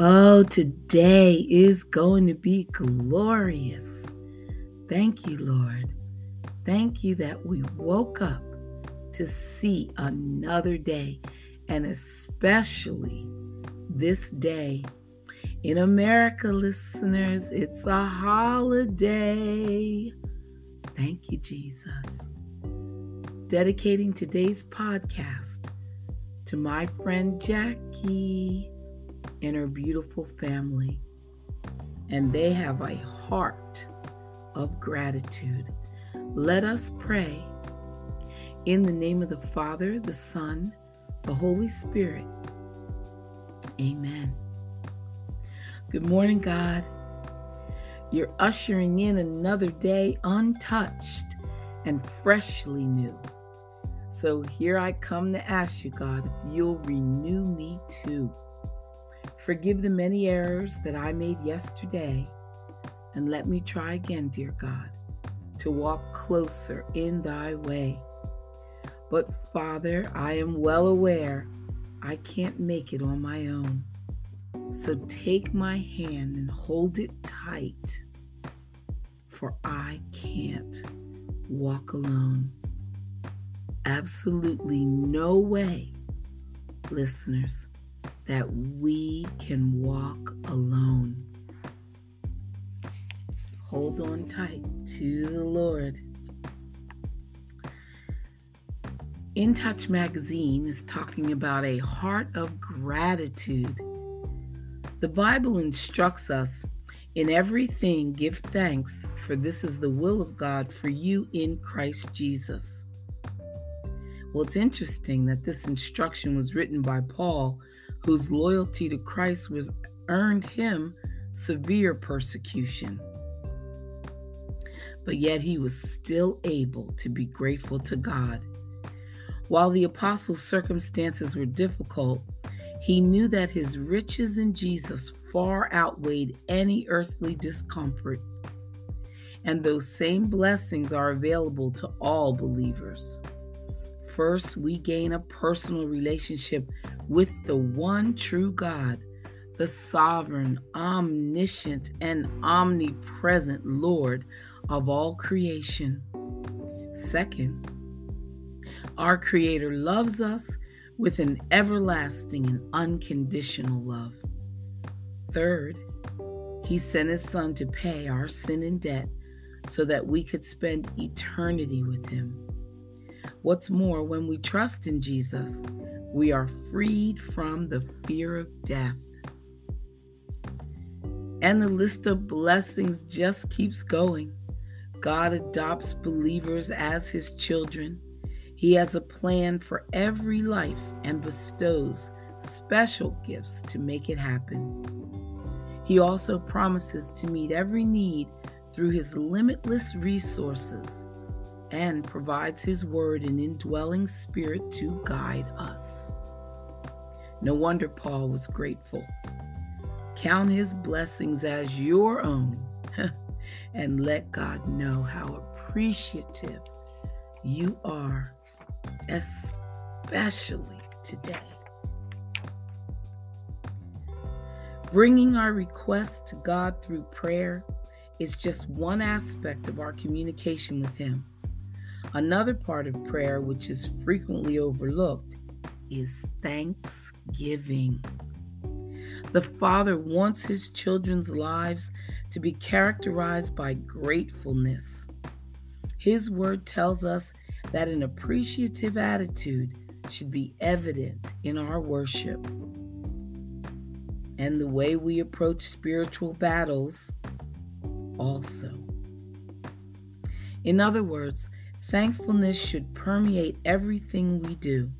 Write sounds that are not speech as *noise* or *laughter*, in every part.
Oh, today is going to be glorious. Thank you, Lord. Thank you that we woke up to see another day, and especially this day. In America, listeners, it's a holiday. Thank you, Jesus. Dedicating today's podcast to my friend Jackie and her beautiful family. And they have a heart of gratitude. Let us pray. In the name of the Father, the Son, the Holy Spirit. Amen. Good morning, God. You're ushering in another day untouched and freshly new. So here I come to ask you, God, if you'll renew me too. Forgive the many errors that I made yesterday, and let me try again, dear God, to walk closer in thy way. But Father, I am well aware I can't make it on my own. So take my hand and hold it tight, for I can't walk alone. Absolutely no way, listeners, that we can walk alone. Hold on tight to the Lord. In Touch magazine is talking about a heart of gratitude. The Bible instructs us in everything give thanks, for this is the will of God for you in Christ Jesus. Well, it's interesting that this instruction was written by Paul, whose loyalty to Christ was earned him severe persecution. But yet he was still able to be grateful to God. While the apostle's circumstances were difficult, he knew that his riches in Jesus far outweighed any earthly discomfort. And those same blessings are available to all believers. First, we gain a personal relationship with the one true God, the sovereign, omniscient, and omnipresent Lord of all creation. Second, our Creator loves us with an everlasting and unconditional love. Third, He sent His Son to pay our sin and debt so that we could spend eternity with Him. What's more, when we trust in Jesus, we are freed from the fear of death. And the list of blessings just keeps going. God adopts believers as his children. He has a plan for every life and bestows special gifts to make it happen. He also promises to meet every need through his limitless resources and provides His Word and indwelling Spirit to guide us. No wonder Paul was grateful. Count His blessings as your own *laughs* and let God know how appreciative you are, especially today. Bringing our requests to God through prayer is just one aspect of our communication with Him. Another part of prayer, which is frequently overlooked, is thanksgiving. The Father wants His children's lives to be characterized by gratefulness. His word tells us that an appreciative attitude should be evident in our worship. And the way we approach spiritual battles also. In other words, Thankfulness should permeate everything we do.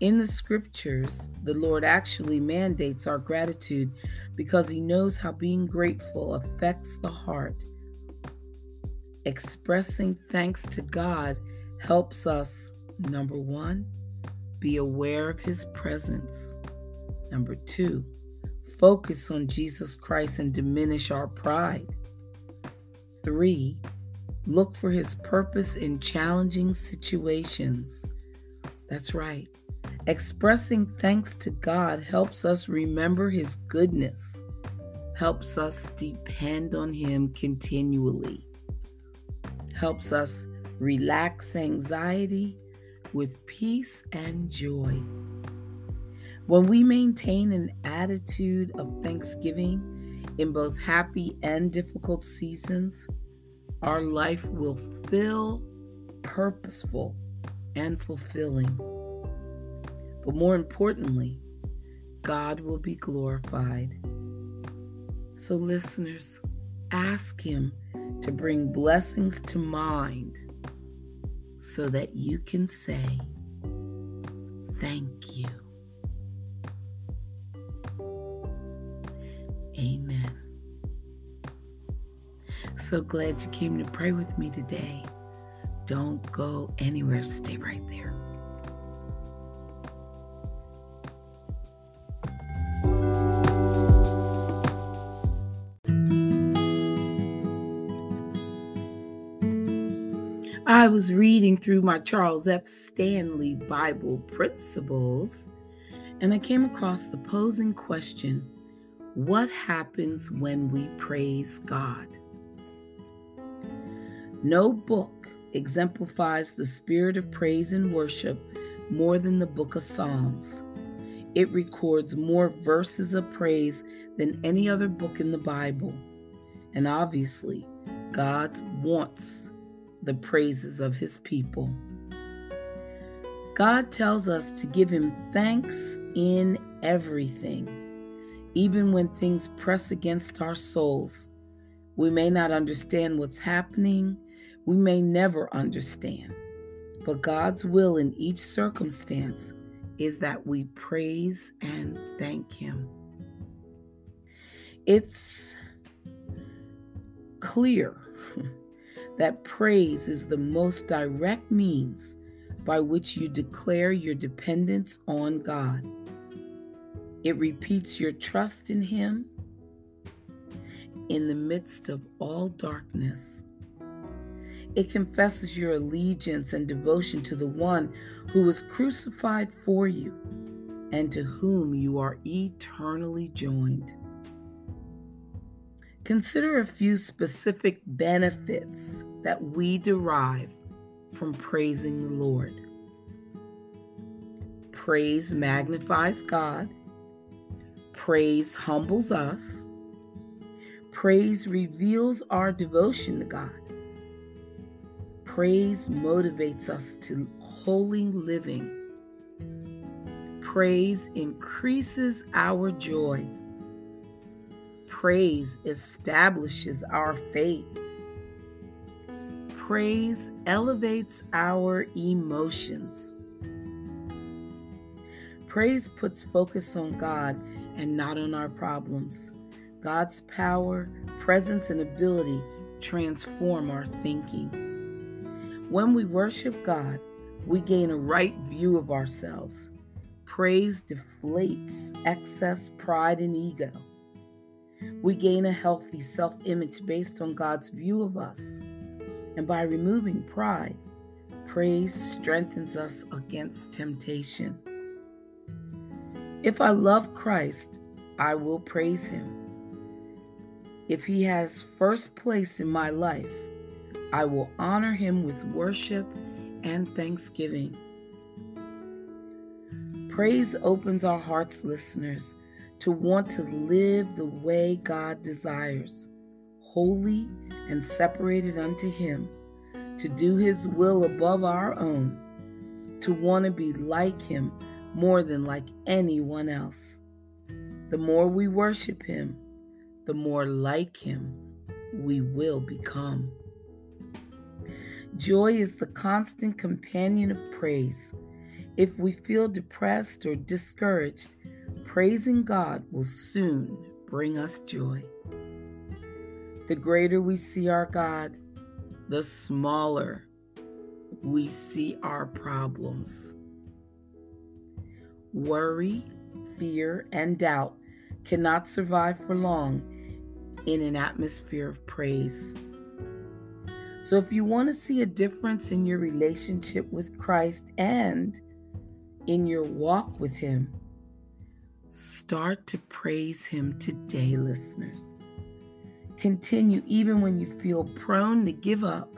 In the scriptures, the Lord actually mandates our gratitude because He knows how being grateful affects the heart. Expressing thanks to God helps us, number one, be aware of His presence. Number two, focus on Jesus Christ and diminish our pride. Three, Look for his purpose in challenging situations. That's right. Expressing thanks to God helps us remember His goodness, helps us depend on Him continually, helps us relax anxiety with peace and joy. When we maintain an attitude of thanksgiving in both happy and difficult seasons, our life will feel purposeful and fulfilling. But more importantly, God will be glorified. So, listeners, ask Him to bring blessings to mind so that you can say, Thank you. Amen. So glad you came to pray with me today. Don't go anywhere, stay right there. I was reading through my Charles F. Stanley Bible Principles, and I came across the posing question What happens when we praise God? No book exemplifies the spirit of praise and worship more than the book of Psalms. It records more verses of praise than any other book in the Bible. And obviously, God wants the praises of his people. God tells us to give him thanks in everything, even when things press against our souls. We may not understand what's happening, we may never understand, but God's will in each circumstance is that we praise and thank Him. It's clear *laughs* that praise is the most direct means by which you declare your dependence on God. It repeats your trust in Him in the midst of all darkness. It confesses your allegiance and devotion to the one who was crucified for you and to whom you are eternally joined. Consider a few specific benefits that we derive from praising the Lord. Praise magnifies God. Praise humbles us. Praise reveals our devotion to God. Praise motivates us to holy living. Praise increases our joy. Praise establishes our faith. Praise elevates our emotions. Praise puts focus on God and not on our problems. God's power, presence, and ability transform our thinking. When we worship God, we gain a right view of ourselves. Praise deflates excess pride and ego. We gain a healthy self image based on God's view of us. And by removing pride, praise strengthens us against temptation. If I love Christ, I will praise him. If he has first place in my life, I will honor him with worship and thanksgiving. Praise opens our hearts, listeners, to want to live the way God desires, holy and separated unto Him, to do His will above our own, to want to be like Him more than like anyone else. The more we worship Him, the more like Him we will become. Joy is the constant companion of praise. If we feel depressed or discouraged, praising God will soon bring us joy. The greater we see our God, the smaller we see our problems. Worry, fear, and doubt cannot survive for long in an atmosphere of praise. So, if you want to see a difference in your relationship with Christ and in your walk with Him, start to praise Him today, listeners. Continue even when you feel prone to give up.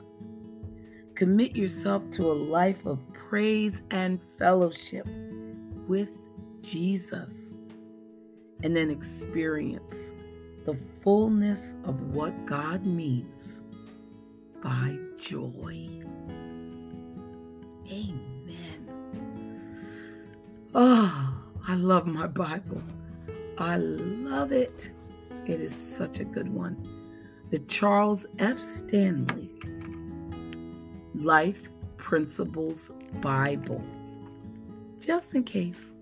Commit yourself to a life of praise and fellowship with Jesus, and then experience the fullness of what God means by joy. Amen. Oh, I love my Bible. I love it. It is such a good one. The Charles F. Stanley Life Principles Bible. Just in case.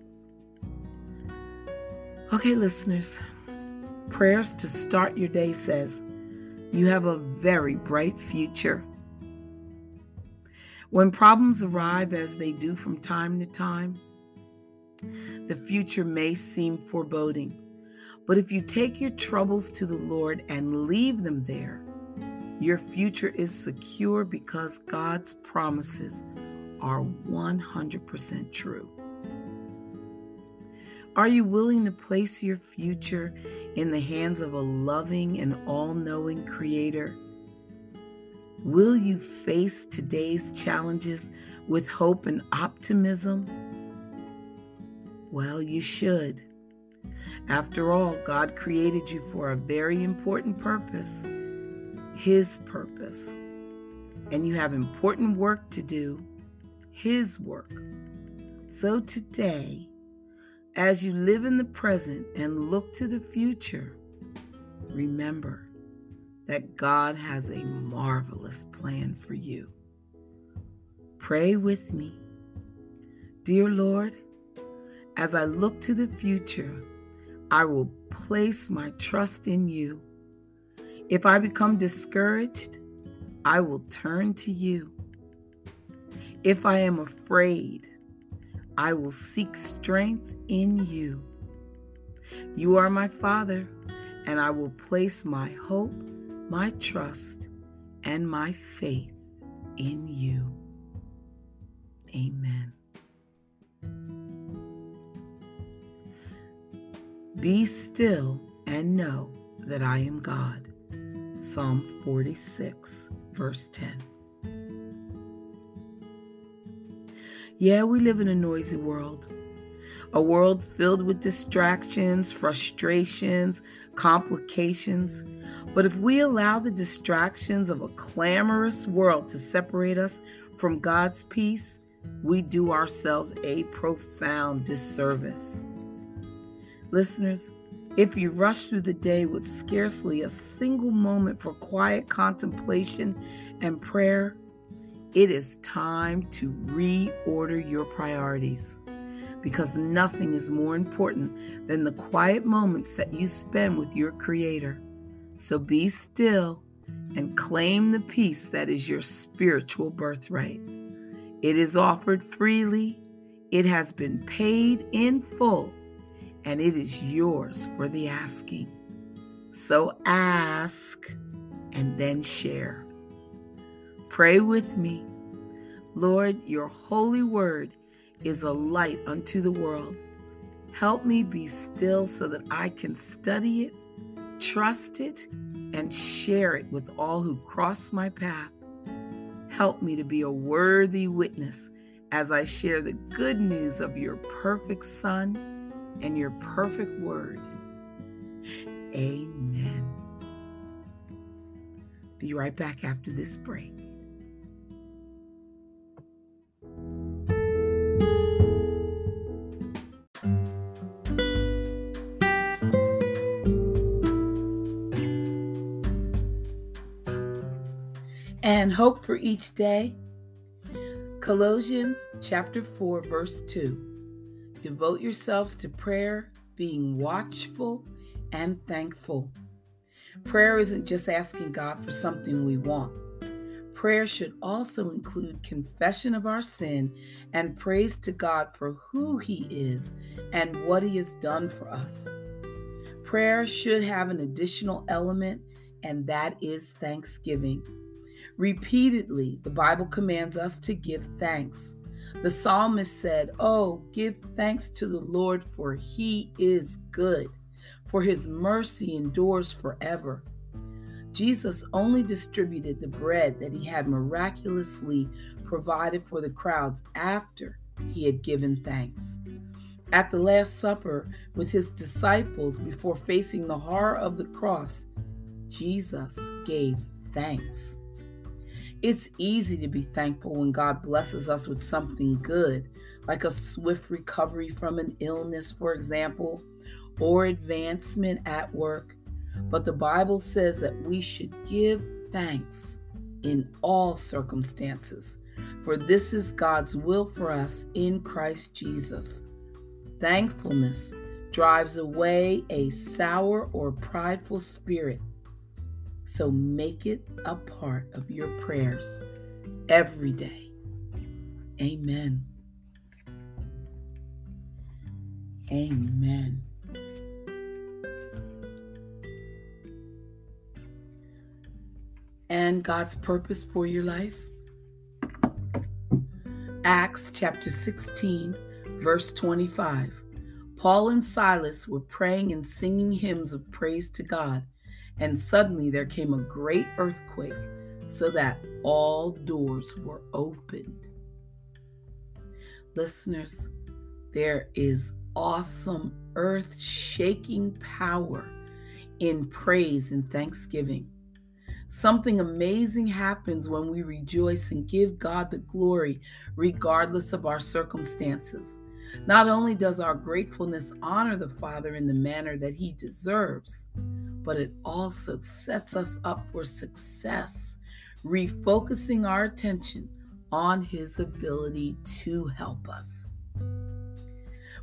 Okay, listeners, prayers to start your day says, You have a very bright future. When problems arrive, as they do from time to time, the future may seem foreboding. But if you take your troubles to the Lord and leave them there, your future is secure because God's promises are 100% true. Are you willing to place your future in the hands of a loving and all knowing Creator? Will you face today's challenges with hope and optimism? Well, you should. After all, God created you for a very important purpose His purpose. And you have important work to do, His work. So today, as you live in the present and look to the future, remember that God has a marvelous plan for you. Pray with me. Dear Lord, as I look to the future, I will place my trust in you. If I become discouraged, I will turn to you. If I am afraid, I will seek strength in you. You are my Father, and I will place my hope my trust and my faith in you. Amen. Be still and know that I am God. Psalm 46, verse 10. Yeah, we live in a noisy world, a world filled with distractions, frustrations, complications. But if we allow the distractions of a clamorous world to separate us from God's peace, we do ourselves a profound disservice. Listeners, if you rush through the day with scarcely a single moment for quiet contemplation and prayer, it is time to reorder your priorities because nothing is more important than the quiet moments that you spend with your Creator. So be still and claim the peace that is your spiritual birthright. It is offered freely, it has been paid in full, and it is yours for the asking. So ask and then share. Pray with me. Lord, your holy word is a light unto the world. Help me be still so that I can study it trust it, and share it with all who cross my path. Help me to be a worthy witness as I share the good news of your perfect Son and your perfect word. Amen. Be right back after this break. Hope for each day. Colossians chapter 4 verse 2. Devote yourselves to prayer, being watchful and thankful. Prayer isn't just asking God for something we want. Prayer should also include confession of our sin and praise to God for who He is and what He has done for us. Prayer should have an additional element, and that is thanksgiving. Repeatedly, the Bible commands us to give thanks. The psalmist said, Oh, give thanks to the Lord, for he is good, for his mercy endures forever. Jesus only distributed the bread that he had miraculously provided for the crowds after he had given thanks. At the Last Supper with his disciples before facing the horror of the cross, Jesus gave thanks. It's easy to be thankful when God blesses us with something good, like a swift recovery from an illness, for example, or advancement at work. But the Bible says that we should give thanks in all circumstances, for this is God's will for us in Christ Jesus. Thankfulness drives away a sour or prideful spirit. So make it a part of your prayers every day. Amen. Amen. And God's purpose for your life? Acts chapter 16 Verse 25 Paul and Silas were praying and singing hymns of praise to God, and suddenly there came a great earthquake, so that all doors were opened. Listeners, there is awesome earth shaking power in praise and thanksgiving. Something amazing happens when we rejoice and give God the glory, regardless of our circumstances. Not only does our gratefulness honor the Father in the manner that he deserves, but it also sets us up for success, refocusing our attention on his ability to help us.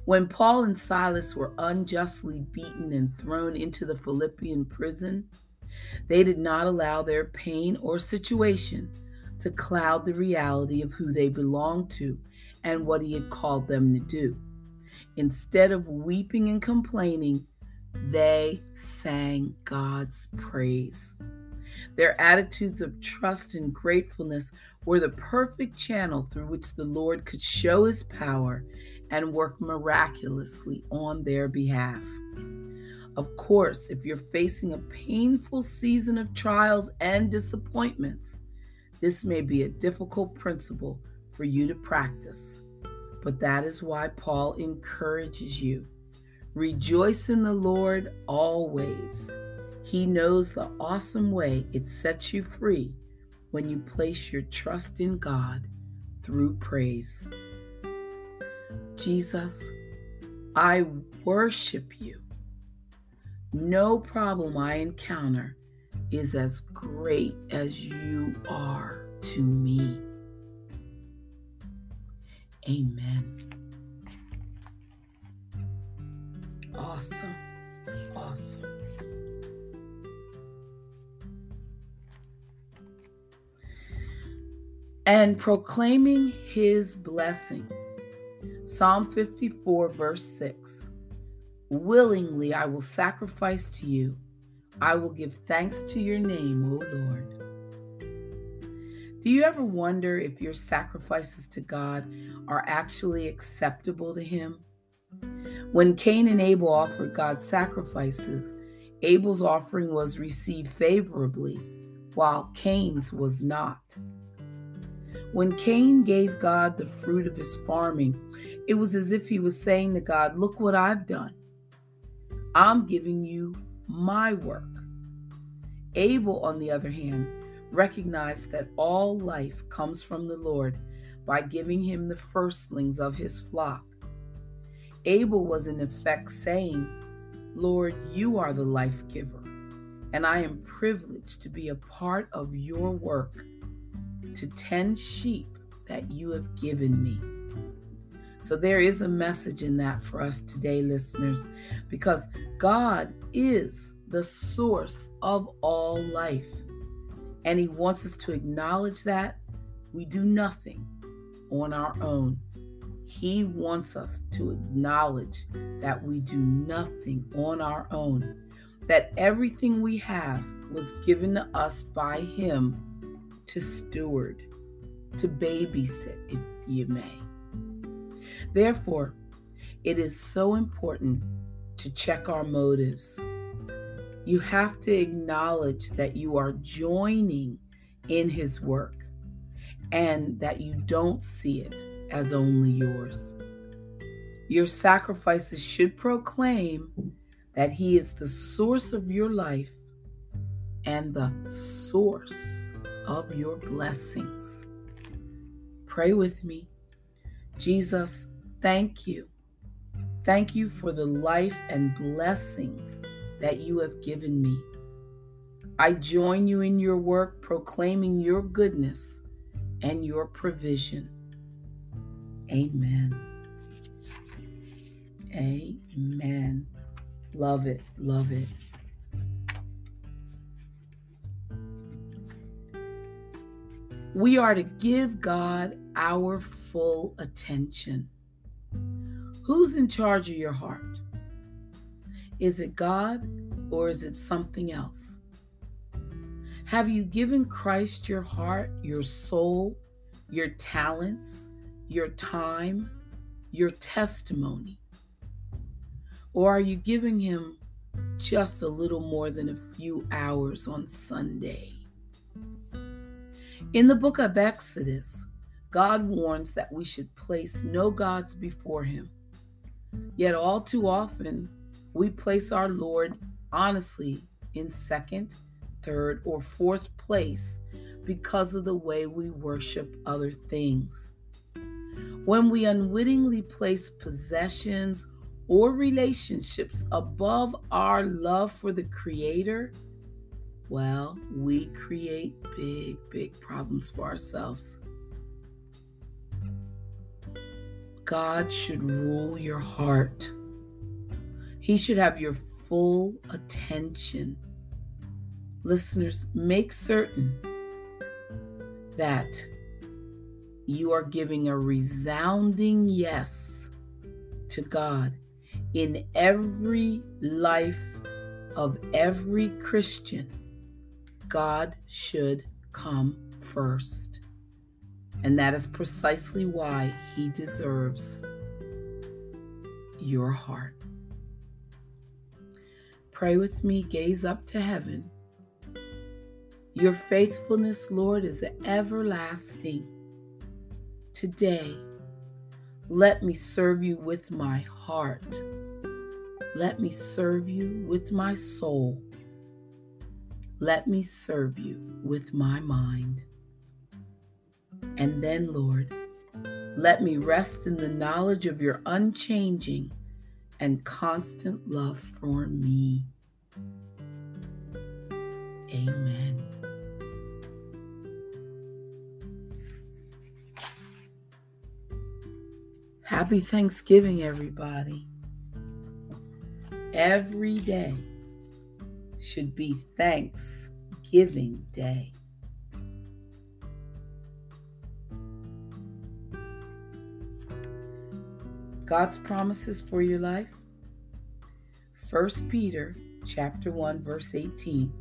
When Paul and Silas were unjustly beaten and thrown into the Philippian prison, they did not allow their pain or situation to cloud the reality of who they belonged to and what he had called them to do. Instead of weeping and complaining, they sang God's praise. Their attitudes of trust and gratefulness were the perfect channel through which the Lord could show his power and work miraculously on their behalf. Of course, if you're facing a painful season of trials and disappointments, this may be a difficult principle for you to practice. But that is why Paul encourages you. Rejoice in the Lord always. He knows the awesome way it sets you free when you place your trust in God through praise. Jesus, I worship you. No problem I encounter is as great as you are to me. Amen. Awesome. Awesome. And proclaiming his blessing. Psalm 54, verse 6. Willingly I will sacrifice to you. I will give thanks to your name, O Lord. Do you ever wonder if your sacrifices to God are actually acceptable to Him? When Cain and Abel offered God sacrifices, Abel's offering was received favorably, while Cain's was not. When Cain gave God the fruit of his farming, it was as if he was saying to God, Look what I've done. I'm giving you my work. Abel, on the other hand, recognized that all life comes from the Lord by giving him the firstlings of his flock. Abel was in effect saying, Lord, you are the life giver, and I am privileged to be a part of your work to tend sheep that you have given me. So there is a message in that for us today, listeners, because God is the source of all life. And He wants us to acknowledge that we do nothing on our own. He wants us to acknowledge that we do nothing on our own, that everything we have was given to us by Him to steward, to babysit, if you may. Therefore, it is so important to check our motives. You have to acknowledge that you are joining in His work and that you don't see it as only yours. Your sacrifices should proclaim that He is the source of your life and the source of your blessings. Pray with me. Jesus, thank you. Thank you for the life and blessings that you have given me. I join you in your work proclaiming your goodness and your provision. Amen. Amen. Love it. Love it. We are to give God our full attention. Who's in charge of your heart? Is it God or is it something else? Have you given Christ your heart, your soul, your talents, your time, your testimony? Or are you giving Him just a little more than a few hours on Sunday? In the book of Exodus, God warns that we should place no gods before Him. Yet, all too often, we place our Lord honestly in second, third, or fourth place because of the way we worship other things. When we unwittingly place possessions or relationships above our love for the Creator, well, we create big, big problems for ourselves. God should rule your heart. He should have your full attention listeners, make certain that you are giving a resounding yes to God in every life of every Christian. God should come first. And that is precisely why he deserves your heart. Pray with me, gaze up to heaven your faithfulness, Lord, is everlasting. Today, let me serve you with my heart. Let me serve you with my soul. Let me serve you with my mind. And then, Lord, let me rest in the knowledge of your unchanging and constant love for me. Amen. Happy Thanksgiving, everybody. Every day should be Thanksgiving Day. God's promises for your life. 1 Peter chapter 1 verse 18.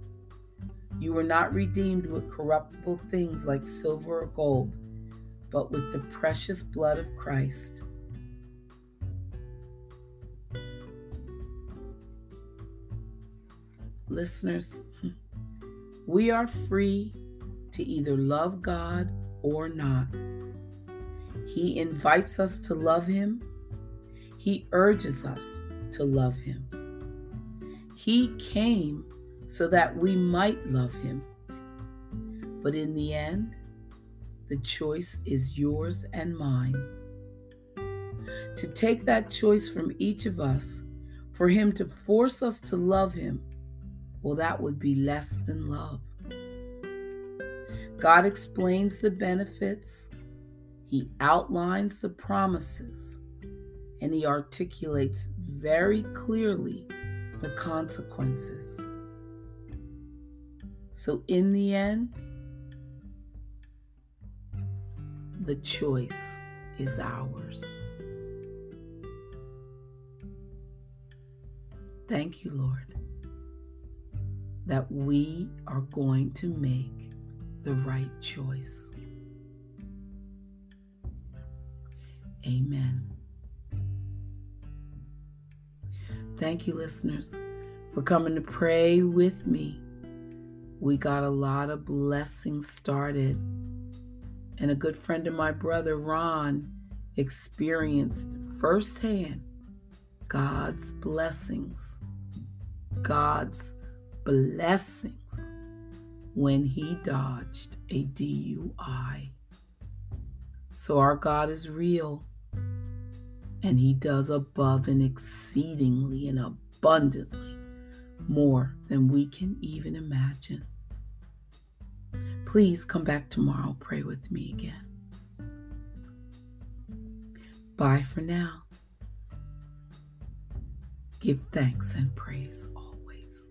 You were not redeemed with corruptible things like silver or gold, but with the precious blood of Christ listeners, we are free to either love God or not. He invites us to love Him, He urges us to love Him. He came so that we might love Him. But in the end, the choice is yours and mine. To take that choice from each of us, for Him to force us to love Him, well, that would be less than love. God explains the benefits, He outlines the promises, and He articulates very clearly the consequences. So, in the end, the choice is ours. Thank you, Lord that we are going to make the right choice. Amen. Thank you, listeners, for coming to pray with me. We got a lot of blessings started. And a good friend of my brother, Ron, experienced firsthand God's blessings. God's blessings when he dodged a DUI. So our God is real and he does above and exceedingly and abundantly more than we can even imagine. Please come back tomorrow, pray with me again. Bye for now. Give thanks and praise always.